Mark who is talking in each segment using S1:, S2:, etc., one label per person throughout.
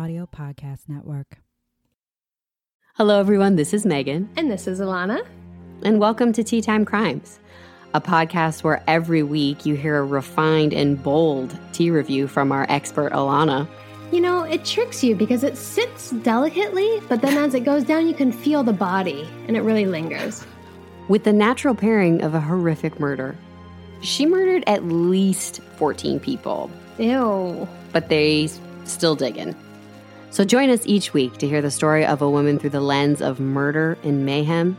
S1: Audio Podcast Network.
S2: Hello, everyone. This is Megan.
S3: And this is Alana.
S2: And welcome to Tea Time Crimes, a podcast where every week you hear a refined and bold tea review from our expert, Alana.
S3: You know, it tricks you because it sits delicately, but then as it goes down, you can feel the body, and it really lingers.
S2: With the natural pairing of a horrific murder. She murdered at least 14 people.
S3: Ew.
S2: But they still digging. So join us each week to hear the story of a woman through the lens of murder and mayhem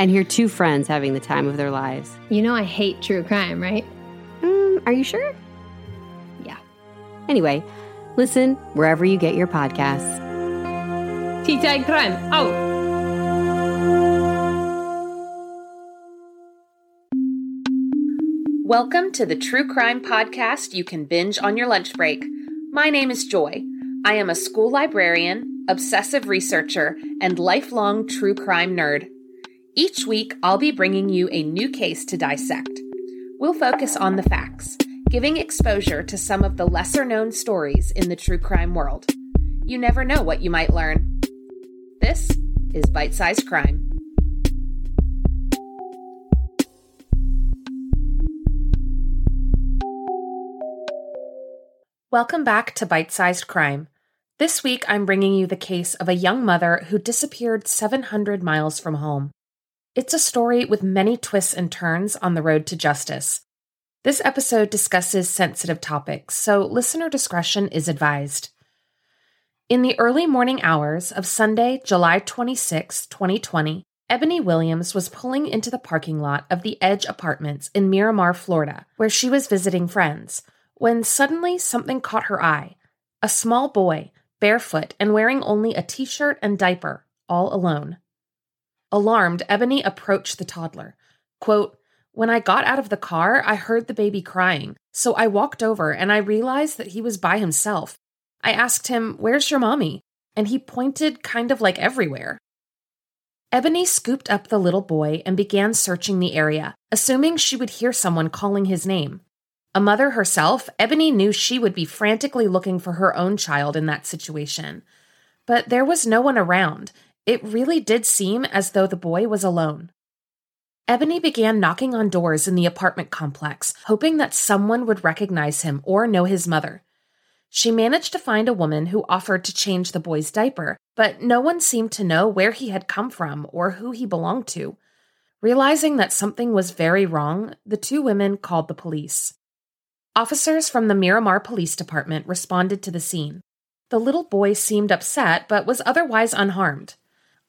S2: and hear two friends having the time of their lives.
S3: You know, I hate true crime, right?
S2: Mm, are you sure?
S3: Yeah.
S2: Anyway, listen wherever you get your podcasts.
S3: Tea time crime. Oh.
S4: Welcome to the True Crime Podcast you can binge on your lunch break. My name is Joy. I am a school librarian, obsessive researcher, and lifelong true crime nerd. Each week, I'll be bringing you a new case to dissect. We'll focus on the facts, giving exposure to some of the lesser known stories in the true crime world. You never know what you might learn. This is Bite Sized Crime. Welcome back to Bite Sized Crime. This week, I'm bringing you the case of a young mother who disappeared 700 miles from home. It's a story with many twists and turns on the road to justice. This episode discusses sensitive topics, so listener discretion is advised. In the early morning hours of Sunday, July 26, 2020, Ebony Williams was pulling into the parking lot of the Edge Apartments in Miramar, Florida, where she was visiting friends when suddenly something caught her eye a small boy, barefoot and wearing only a t shirt and diaper, all alone. Alarmed, Ebony approached the toddler. Quote, when I got out of the car, I heard the baby crying, so I walked over and I realized that he was by himself. I asked him, Where's your mommy? And he pointed kind of like everywhere. Ebony scooped up the little boy and began searching the area, assuming she would hear someone calling his name. A mother herself, Ebony knew she would be frantically looking for her own child in that situation. But there was no one around. It really did seem as though the boy was alone. Ebony began knocking on doors in the apartment complex, hoping that someone would recognize him or know his mother. She managed to find a woman who offered to change the boy's diaper, but no one seemed to know where he had come from or who he belonged to. Realizing that something was very wrong, the two women called the police. Officers from the Miramar Police Department responded to the scene. The little boy seemed upset, but was otherwise unharmed.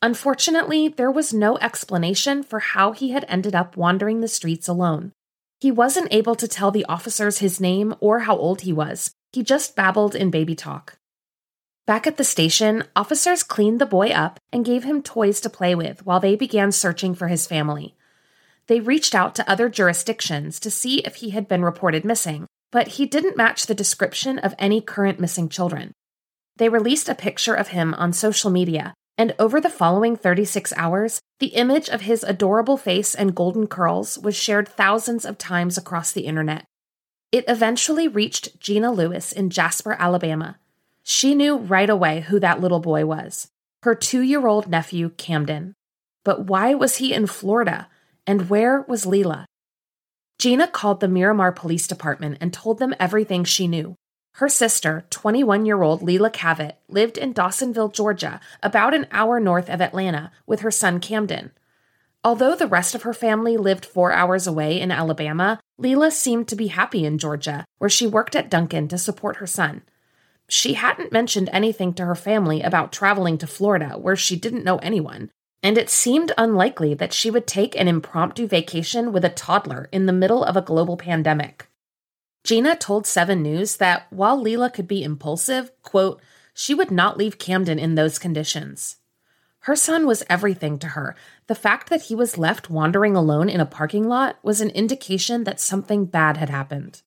S4: Unfortunately, there was no explanation for how he had ended up wandering the streets alone. He wasn't able to tell the officers his name or how old he was. He just babbled in baby talk. Back at the station, officers cleaned the boy up and gave him toys to play with while they began searching for his family. They reached out to other jurisdictions to see if he had been reported missing, but he didn't match the description of any current missing children. They released a picture of him on social media, and over the following 36 hours, the image of his adorable face and golden curls was shared thousands of times across the internet. It eventually reached Gina Lewis in Jasper, Alabama. She knew right away who that little boy was her two year old nephew, Camden. But why was he in Florida? And where was Leila? Gina called the Miramar Police Department and told them everything she knew. Her sister, 21 year old Leila Cavett, lived in Dawsonville, Georgia, about an hour north of Atlanta, with her son Camden. Although the rest of her family lived four hours away in Alabama, Leila seemed to be happy in Georgia, where she worked at Dunkin to support her son. She hadn't mentioned anything to her family about traveling to Florida, where she didn't know anyone, and it seemed unlikely that she would take an impromptu vacation with a toddler in the middle of a global pandemic. Gina told 7 News that while Leila could be impulsive, quote, she would not leave Camden in those conditions. Her son was everything to her. The fact that he was left wandering alone in a parking lot was an indication that something bad had happened.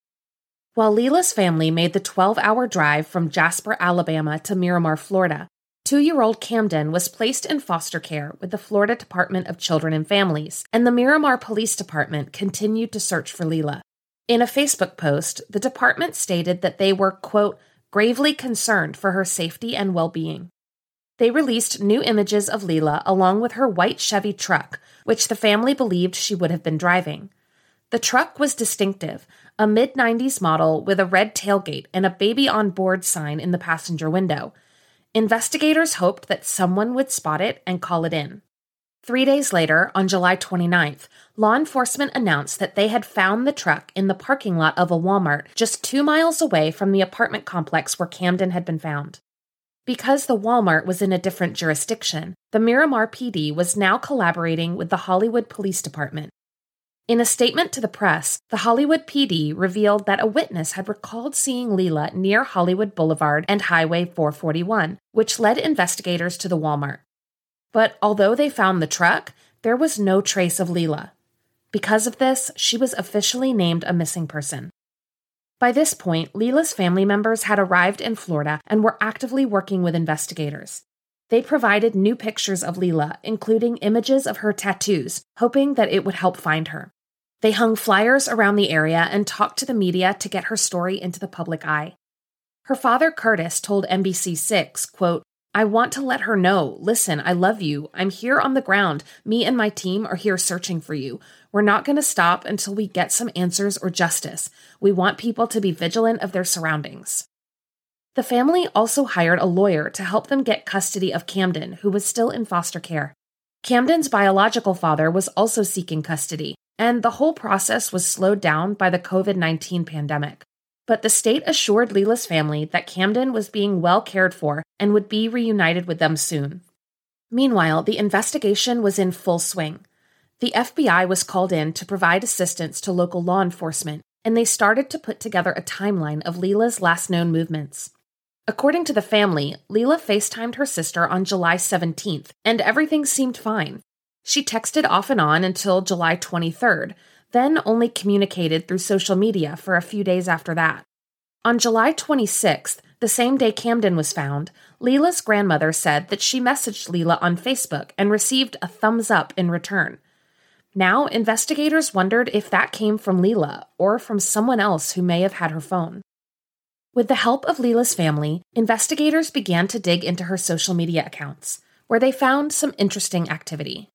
S4: While Leila's family made the 12 hour drive from Jasper, Alabama to Miramar, Florida, Two year old Camden was placed in foster care with the Florida Department of Children and Families, and the Miramar Police Department continued to search for Leila. In a Facebook post, the department stated that they were, quote, gravely concerned for her safety and well being. They released new images of Leila along with her white Chevy truck, which the family believed she would have been driving. The truck was distinctive, a mid 90s model with a red tailgate and a baby on board sign in the passenger window. Investigators hoped that someone would spot it and call it in. Three days later, on July 29th, law enforcement announced that they had found the truck in the parking lot of a Walmart just two miles away from the apartment complex where Camden had been found. Because the Walmart was in a different jurisdiction, the Miramar PD was now collaborating with the Hollywood Police Department. In a statement to the press, the Hollywood PD revealed that a witness had recalled seeing Leila near Hollywood Boulevard and Highway 441, which led investigators to the Walmart. But although they found the truck, there was no trace of Leila. Because of this, she was officially named a missing person. By this point, Leila's family members had arrived in Florida and were actively working with investigators. They provided new pictures of Leila, including images of her tattoos, hoping that it would help find her. They hung flyers around the area and talked to the media to get her story into the public eye. Her father, Curtis, told NBC6, quote, I want to let her know listen, I love you. I'm here on the ground. Me and my team are here searching for you. We're not going to stop until we get some answers or justice. We want people to be vigilant of their surroundings. The family also hired a lawyer to help them get custody of Camden, who was still in foster care. Camden's biological father was also seeking custody, and the whole process was slowed down by the COVID 19 pandemic. But the state assured Leila's family that Camden was being well cared for and would be reunited with them soon. Meanwhile, the investigation was in full swing. The FBI was called in to provide assistance to local law enforcement, and they started to put together a timeline of Leila's last known movements. According to the family, Leila FaceTimed her sister on July 17th, and everything seemed fine. She texted off and on until July 23rd, then only communicated through social media for a few days after that. On July 26th, the same day Camden was found, Leila's grandmother said that she messaged Leila on Facebook and received a thumbs up in return. Now, investigators wondered if that came from Leila or from someone else who may have had her phone. With the help of Leila's family, investigators began to dig into her social media accounts, where they found some interesting activity.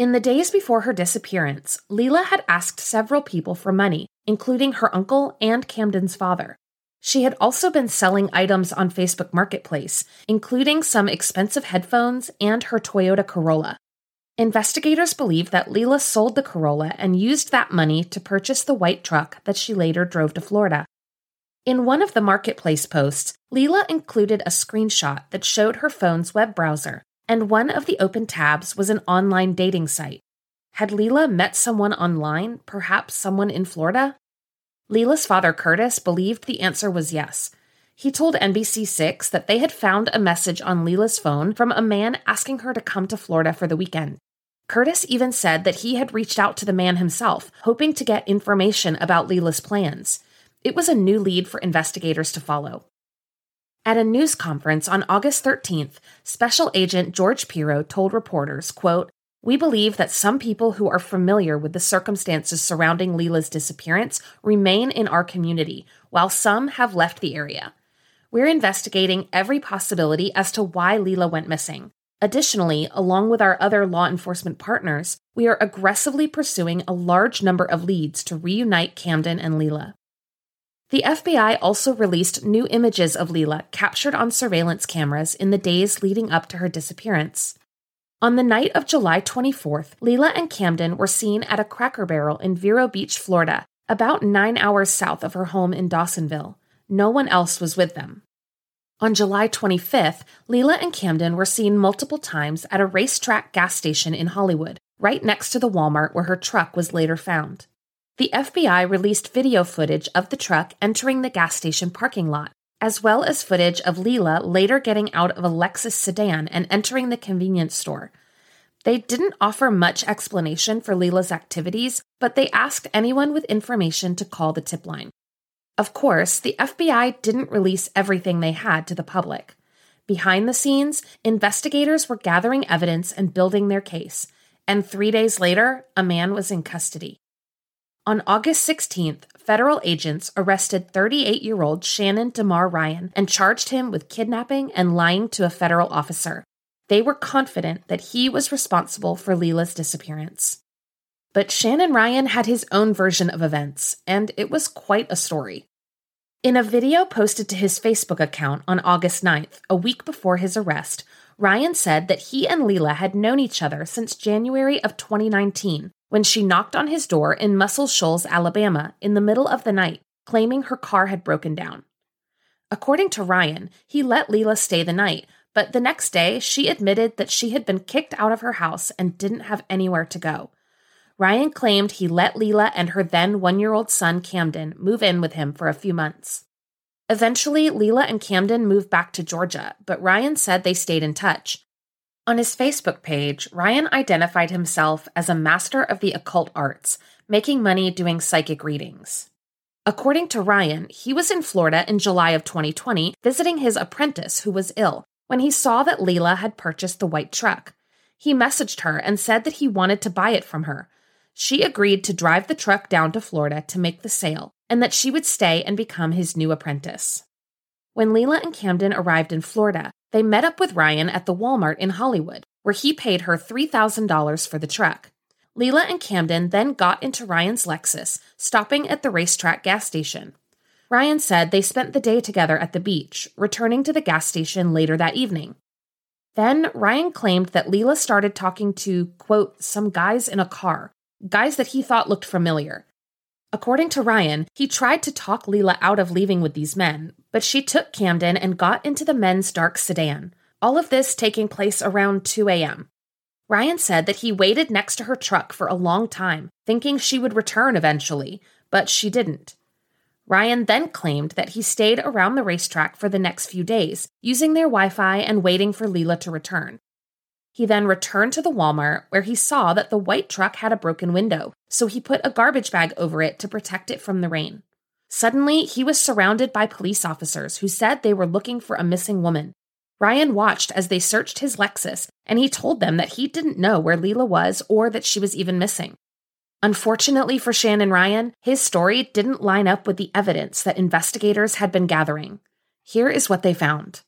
S4: In the days before her disappearance, Leila had asked several people for money, including her uncle and Camden's father. She had also been selling items on Facebook Marketplace, including some expensive headphones and her Toyota Corolla. Investigators believe that Leila sold the Corolla and used that money to purchase the white truck that she later drove to Florida. In one of the Marketplace posts, Leila included a screenshot that showed her phone's web browser and one of the open tabs was an online dating site. Had Leila met someone online, perhaps someone in Florida? Leila's father, Curtis, believed the answer was yes. He told NBC6 that they had found a message on Leila's phone from a man asking her to come to Florida for the weekend. Curtis even said that he had reached out to the man himself, hoping to get information about Leila's plans. It was a new lead for investigators to follow. At a news conference on August 13th, Special Agent George Piro told reporters, quote, we believe that some people who are familiar with the circumstances surrounding Leila's disappearance remain in our community, while some have left the area. We're investigating every possibility as to why Leila went missing. Additionally, along with our other law enforcement partners, we are aggressively pursuing a large number of leads to reunite Camden and Leila. The FBI also released new images of Leila captured on surveillance cameras in the days leading up to her disappearance. On the night of July 24th, Leila and Camden were seen at a cracker barrel in Vero Beach, Florida, about nine hours south of her home in Dawsonville. No one else was with them. On July 25th, Leila and Camden were seen multiple times at a RaceTrac gas station in Hollywood, right next to the Walmart where her truck was later found the FBI released video footage of the truck entering the gas station parking lot, as well as footage of Leila later getting out of a Lexus sedan and entering the convenience store. They didn't offer much explanation for Leila's activities, but they asked anyone with information to call the tip line. Of course, the FBI didn't release everything they had to the public. Behind the scenes, investigators were gathering evidence and building their case, and three days later, a man was in custody. On August 16th, federal agents arrested 38 year old Shannon DeMar Ryan and charged him with kidnapping and lying to a federal officer. They were confident that he was responsible for Leila's disappearance. But Shannon Ryan had his own version of events, and it was quite a story. In a video posted to his Facebook account on August 9th, a week before his arrest, Ryan said that he and Leila had known each other since January of 2019 when she knocked on his door in Muscle Shoals, Alabama, in the middle of the night, claiming her car had broken down. According to Ryan, he let Leila stay the night, but the next day she admitted that she had been kicked out of her house and didn't have anywhere to go. Ryan claimed he let Leila and her then one year old son, Camden, move in with him for a few months. Eventually, Leila and Camden moved back to Georgia, but Ryan said they stayed in touch. On his Facebook page, Ryan identified himself as a master of the occult arts, making money doing psychic readings. According to Ryan, he was in Florida in July of 2020 visiting his apprentice who was ill when he saw that Leila had purchased the white truck. He messaged her and said that he wanted to buy it from her. She agreed to drive the truck down to Florida to make the sale and that she would stay and become his new apprentice. When Leila and Camden arrived in Florida, they met up with Ryan at the Walmart in Hollywood, where he paid her $3,000 for the truck. Leila and Camden then got into Ryan's Lexus, stopping at the RaceTrac gas station. Ryan said they spent the day together at the beach, returning to the gas station later that evening. Then Ryan claimed that Leila started talking to, quote, some guys in a car, guys that he thought looked familiar. According to Ryan, he tried to talk Leila out of leaving with these men, but she took Camden and got into the men's dark sedan. All of this taking place around 2 a.m. Ryan said that he waited next to her truck for a long time, thinking she would return eventually, but she didn't. Ryan then claimed that he stayed around the RaceTrac for the next few days, using their Wi Fi and waiting for Leila to return. He then returned to the Walmart where he saw that the white truck had a broken window, so he put a garbage bag over it to protect it from the rain. Suddenly, he was surrounded by police officers who said they were looking for a missing woman. Ryan watched as they searched his Lexus, and he told them that he didn't know where Leila was or that she was even missing. Unfortunately for Shannon Ryan, his story didn't line up with the evidence that investigators had been gathering. Here is what they found.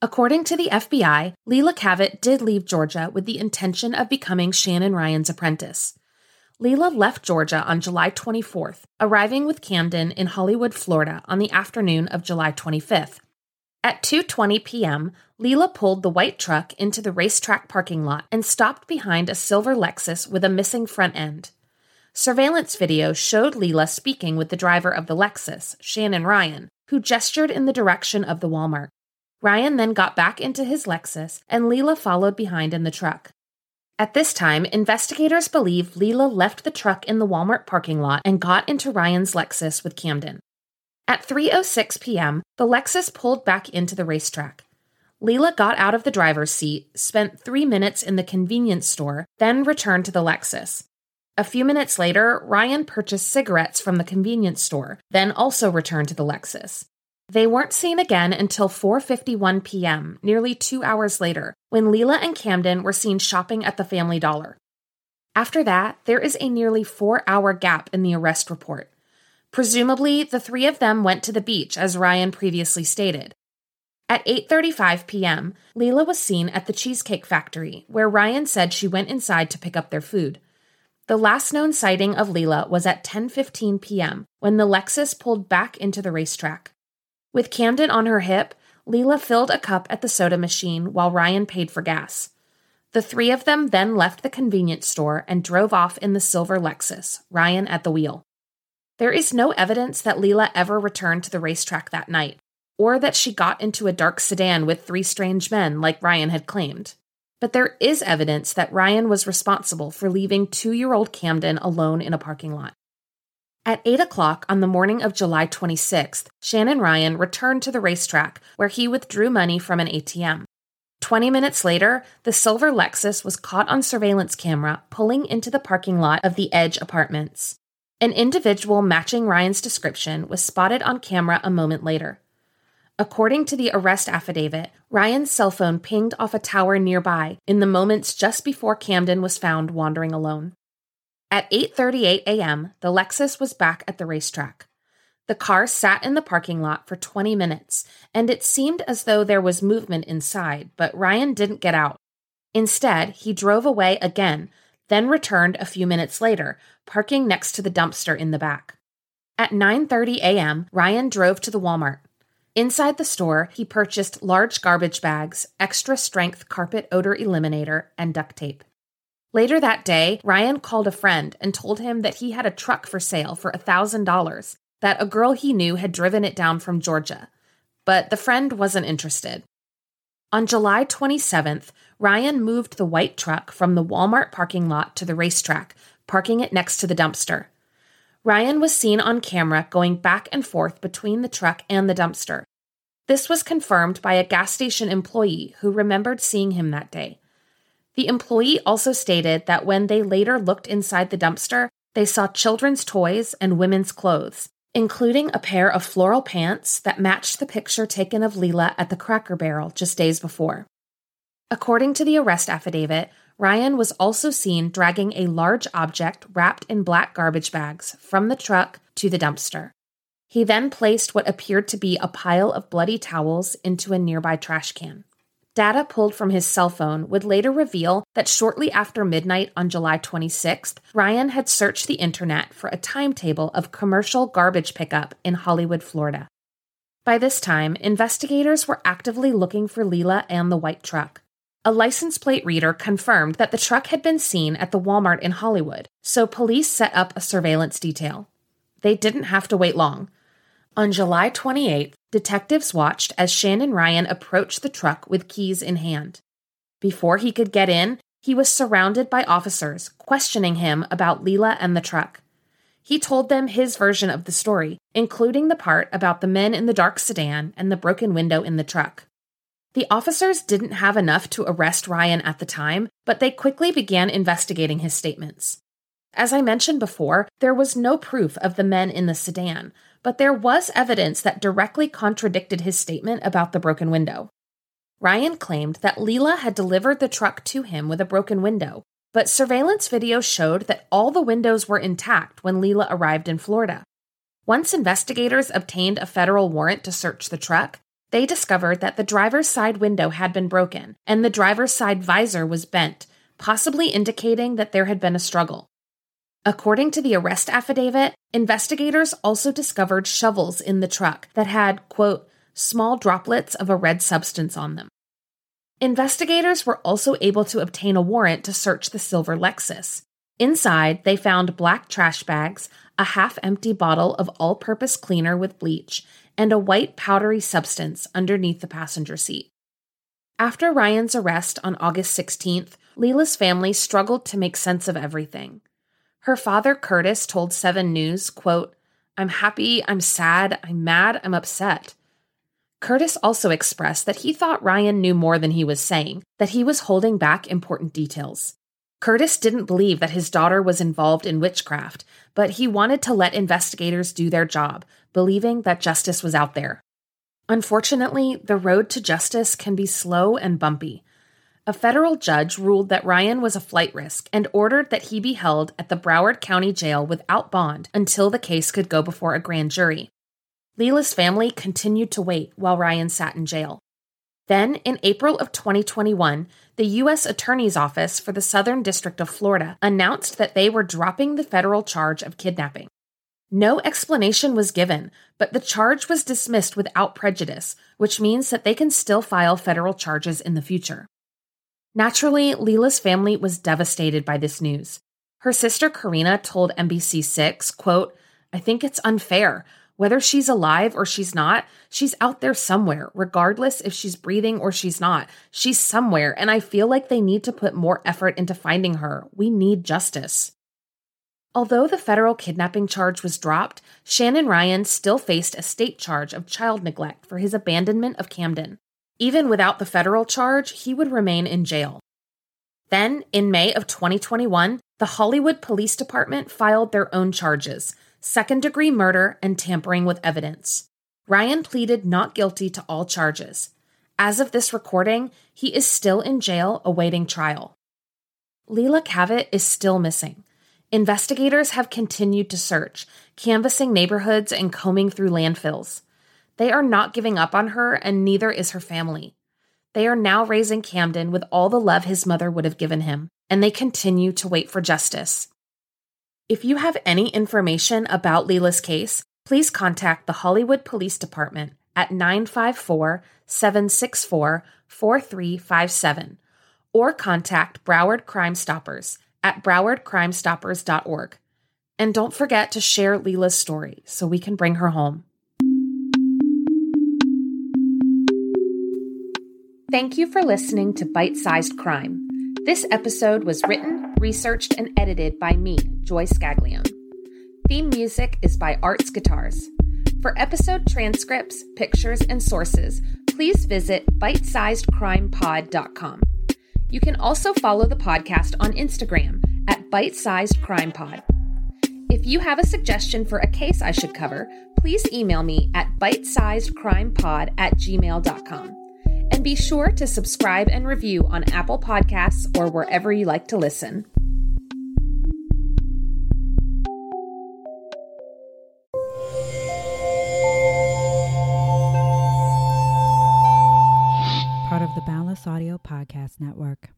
S4: According to the FBI, Leila Cavett did leave Georgia with the intention of becoming Shannon Ryan's apprentice. Leila left Georgia on July 24th, arriving with Camden in Hollywood, Florida on the afternoon of July 25th. At 2:20 p.m., Leila pulled the white truck into the RaceTrac parking lot and stopped behind a silver Lexus with a missing front end. Surveillance video showed Leila speaking with the driver of the Lexus, Shannon Ryan, who gestured in the direction of the Walmart. Ryan then got back into his Lexus and Leila followed behind in the truck. At this time, investigators believe Leila left the truck in the Walmart parking lot and got into Ryan's Lexus with Camden. At 3:06 p.m., the Lexus pulled back into the RaceTrac. Leila got out of the driver's seat, spent 3 minutes in the convenience store, then returned to the Lexus. A few minutes later, Ryan purchased cigarettes from the convenience store, then also returned to the Lexus. They weren't seen again until 4:51 p.m., nearly 2 hours later, when Leila and Camden were seen shopping at the Family Dollar. After that, there is a nearly 4-hour gap in the arrest report. Presumably, the three of them went to the beach, as Ryan previously stated. At 8:35 p.m., Leila was seen at the Cheesecake Factory, where Ryan said she went inside to pick up their food. The last known sighting of Leila was at 10:15 p.m. when the Lexus pulled back into the RaceTrac. With Camden on her hip, Leila filled a cup at the soda machine while Ryan paid for gas. The three of them then left the convenience store and drove off in the silver Lexus, Ryan at the wheel. There is no evidence that Leila ever returned to the RaceTrac that night, or that she got into a dark sedan with three strange men like Ryan had claimed. But there is evidence that Ryan was responsible for leaving two year old Camden alone in a parking lot. At 8 o'clock on the morning of July 26th, Shannon Ryan returned to the RaceTrac where he withdrew money from an ATM. 20 minutes later, the silver Lexus was caught on surveillance camera pulling into the parking lot of the Edge Apartments. An individual matching Ryan's description was spotted on camera a moment later. According to the arrest affidavit, Ryan's cell phone pinged off a tower nearby in the moments just before Camden was found wandering alone. At 8:38 a.m., the Lexus was back at the RaceTrac. The car sat in the parking lot for 20 minutes, and it seemed as though there was movement inside, but Ryan didn't get out. Instead, he drove away again, then returned a few minutes later, parking next to the dumpster in the back. At 9:30 a.m., Ryan drove to the Walmart. Inside the store, he purchased large garbage bags, extra strength carpet odor eliminator, and duct tape. Later that day, Ryan called a friend and told him that he had a truck for sale for $1,000, that a girl he knew had driven it down from Georgia. But the friend wasn't interested. On July 27th, Ryan moved the white truck from the Walmart parking lot to the RaceTrac, parking it next to the dumpster. Ryan was seen on camera going back and forth between the truck and the dumpster. This was confirmed by a gas station employee who remembered seeing him that day. The employee also stated that when they later looked inside the dumpster, they saw children's toys and women's clothes, including a pair of floral pants that matched the picture taken of Leila at the Cracker Barrel just days before. According to the arrest affidavit, Ryan was also seen dragging a large object wrapped in black garbage bags from the truck to the dumpster. He then placed what appeared to be a pile of bloody towels into a nearby trash can. Data pulled from his cell phone would later reveal that shortly after midnight on July 26th, Ryan had searched the internet for a timetable of commercial garbage pickup in Hollywood, Florida. By this time, investigators were actively looking for Leila and the white truck. A license plate reader confirmed that the truck had been seen at the Walmart in Hollywood, so police set up a surveillance detail. They didn't have to wait long. On July 28th, detectives watched as Shannon Ryan approached the truck with keys in hand. Before he could get in, he was surrounded by officers questioning him about Leila and the truck. He told them his version of the story, including the part about the men in the dark sedan and the broken window in the truck. The officers didn't have enough to arrest Ryan at the time, but they quickly began investigating his statements. As I mentioned before, there was no proof of the men in the sedan, but there was evidence that directly contradicted his statement about the broken window. Ryan claimed that Leila had delivered the truck to him with a broken window, but surveillance video showed that all the windows were intact when Leila arrived in Florida. Once investigators obtained a federal warrant to search the truck, they discovered that the driver's side window had been broken and the driver's side visor was bent, possibly indicating that there had been a struggle. According to the arrest affidavit, investigators also discovered shovels in the truck that had, quote, small droplets of a red substance on them. Investigators were also able to obtain a warrant to search the silver Lexus. Inside, they found black trash bags, a half empty bottle of all purpose cleaner with bleach, and a white powdery substance underneath the passenger seat. After Ryan's arrest on August 16th, Leila's family struggled to make sense of everything. Her father, Curtis, told 7 News, quote, I'm happy, I'm sad, I'm mad, I'm upset. Curtis also expressed that he thought Ryan knew more than he was saying, that he was holding back important details. Curtis didn't believe that his daughter was involved in witchcraft, but he wanted to let investigators do their job, believing that justice was out there. Unfortunately, the road to justice can be slow and bumpy. A federal judge ruled that Ryan was a flight risk and ordered that he be held at the Broward County Jail without bond until the case could go before a grand jury. Leila's family continued to wait while Ryan sat in jail. Then, in April of 2021, the U.S. Attorney's Office for the Southern District of Florida announced that they were dropping the federal charge of kidnapping. No explanation was given, but the charge was dismissed without prejudice, which means that they can still file federal charges in the future. Naturally, Leila's family was devastated by this news. Her sister Karina told NBC6, quote, I think it's unfair. Whether she's alive or she's not, she's out there somewhere, regardless if she's breathing or she's not. She's somewhere, and I feel like they need to put more effort into finding her. We need justice. Although the federal kidnapping charge was dropped, Shannon Ryan still faced a state charge of child neglect for his abandonment of Camden. Even without the federal charge, he would remain in jail. Then, in May of 2021, the Hollywood Police Department filed their own charges second degree murder, and tampering with evidence. Ryan pleaded not guilty to all charges. As of this recording, he is still in jail awaiting trial. Leila Cavett is still missing. Investigators have continued to search, canvassing neighborhoods and combing through landfills. They are not giving up on her, and neither is her family. They are now raising Camden with all the love his mother would have given him, and they continue to wait for justice. If you have any information about Leila's case, please contact the Hollywood Police Department at 954 764 4357 or contact Broward Crime Stoppers at browardcrimestoppers.org. And don't forget to share Leila's story so we can bring her home. Thank you for listening to Bite Sized Crime. This episode was written, researched, and edited by me, Joy Scaglione. Theme music is by Arts Guitars. For episode transcripts, pictures, and sources, please visit bitesizedcrimepod.com. You can also follow the podcast on Instagram at bitesizedcrimepod. If you have a suggestion for a case I should cover, please email me at bitesizedcrimepod at gmail.com. And be sure to subscribe and review on Apple Podcasts or wherever you like to listen.
S1: Part of the Boundless Audio Podcast Network.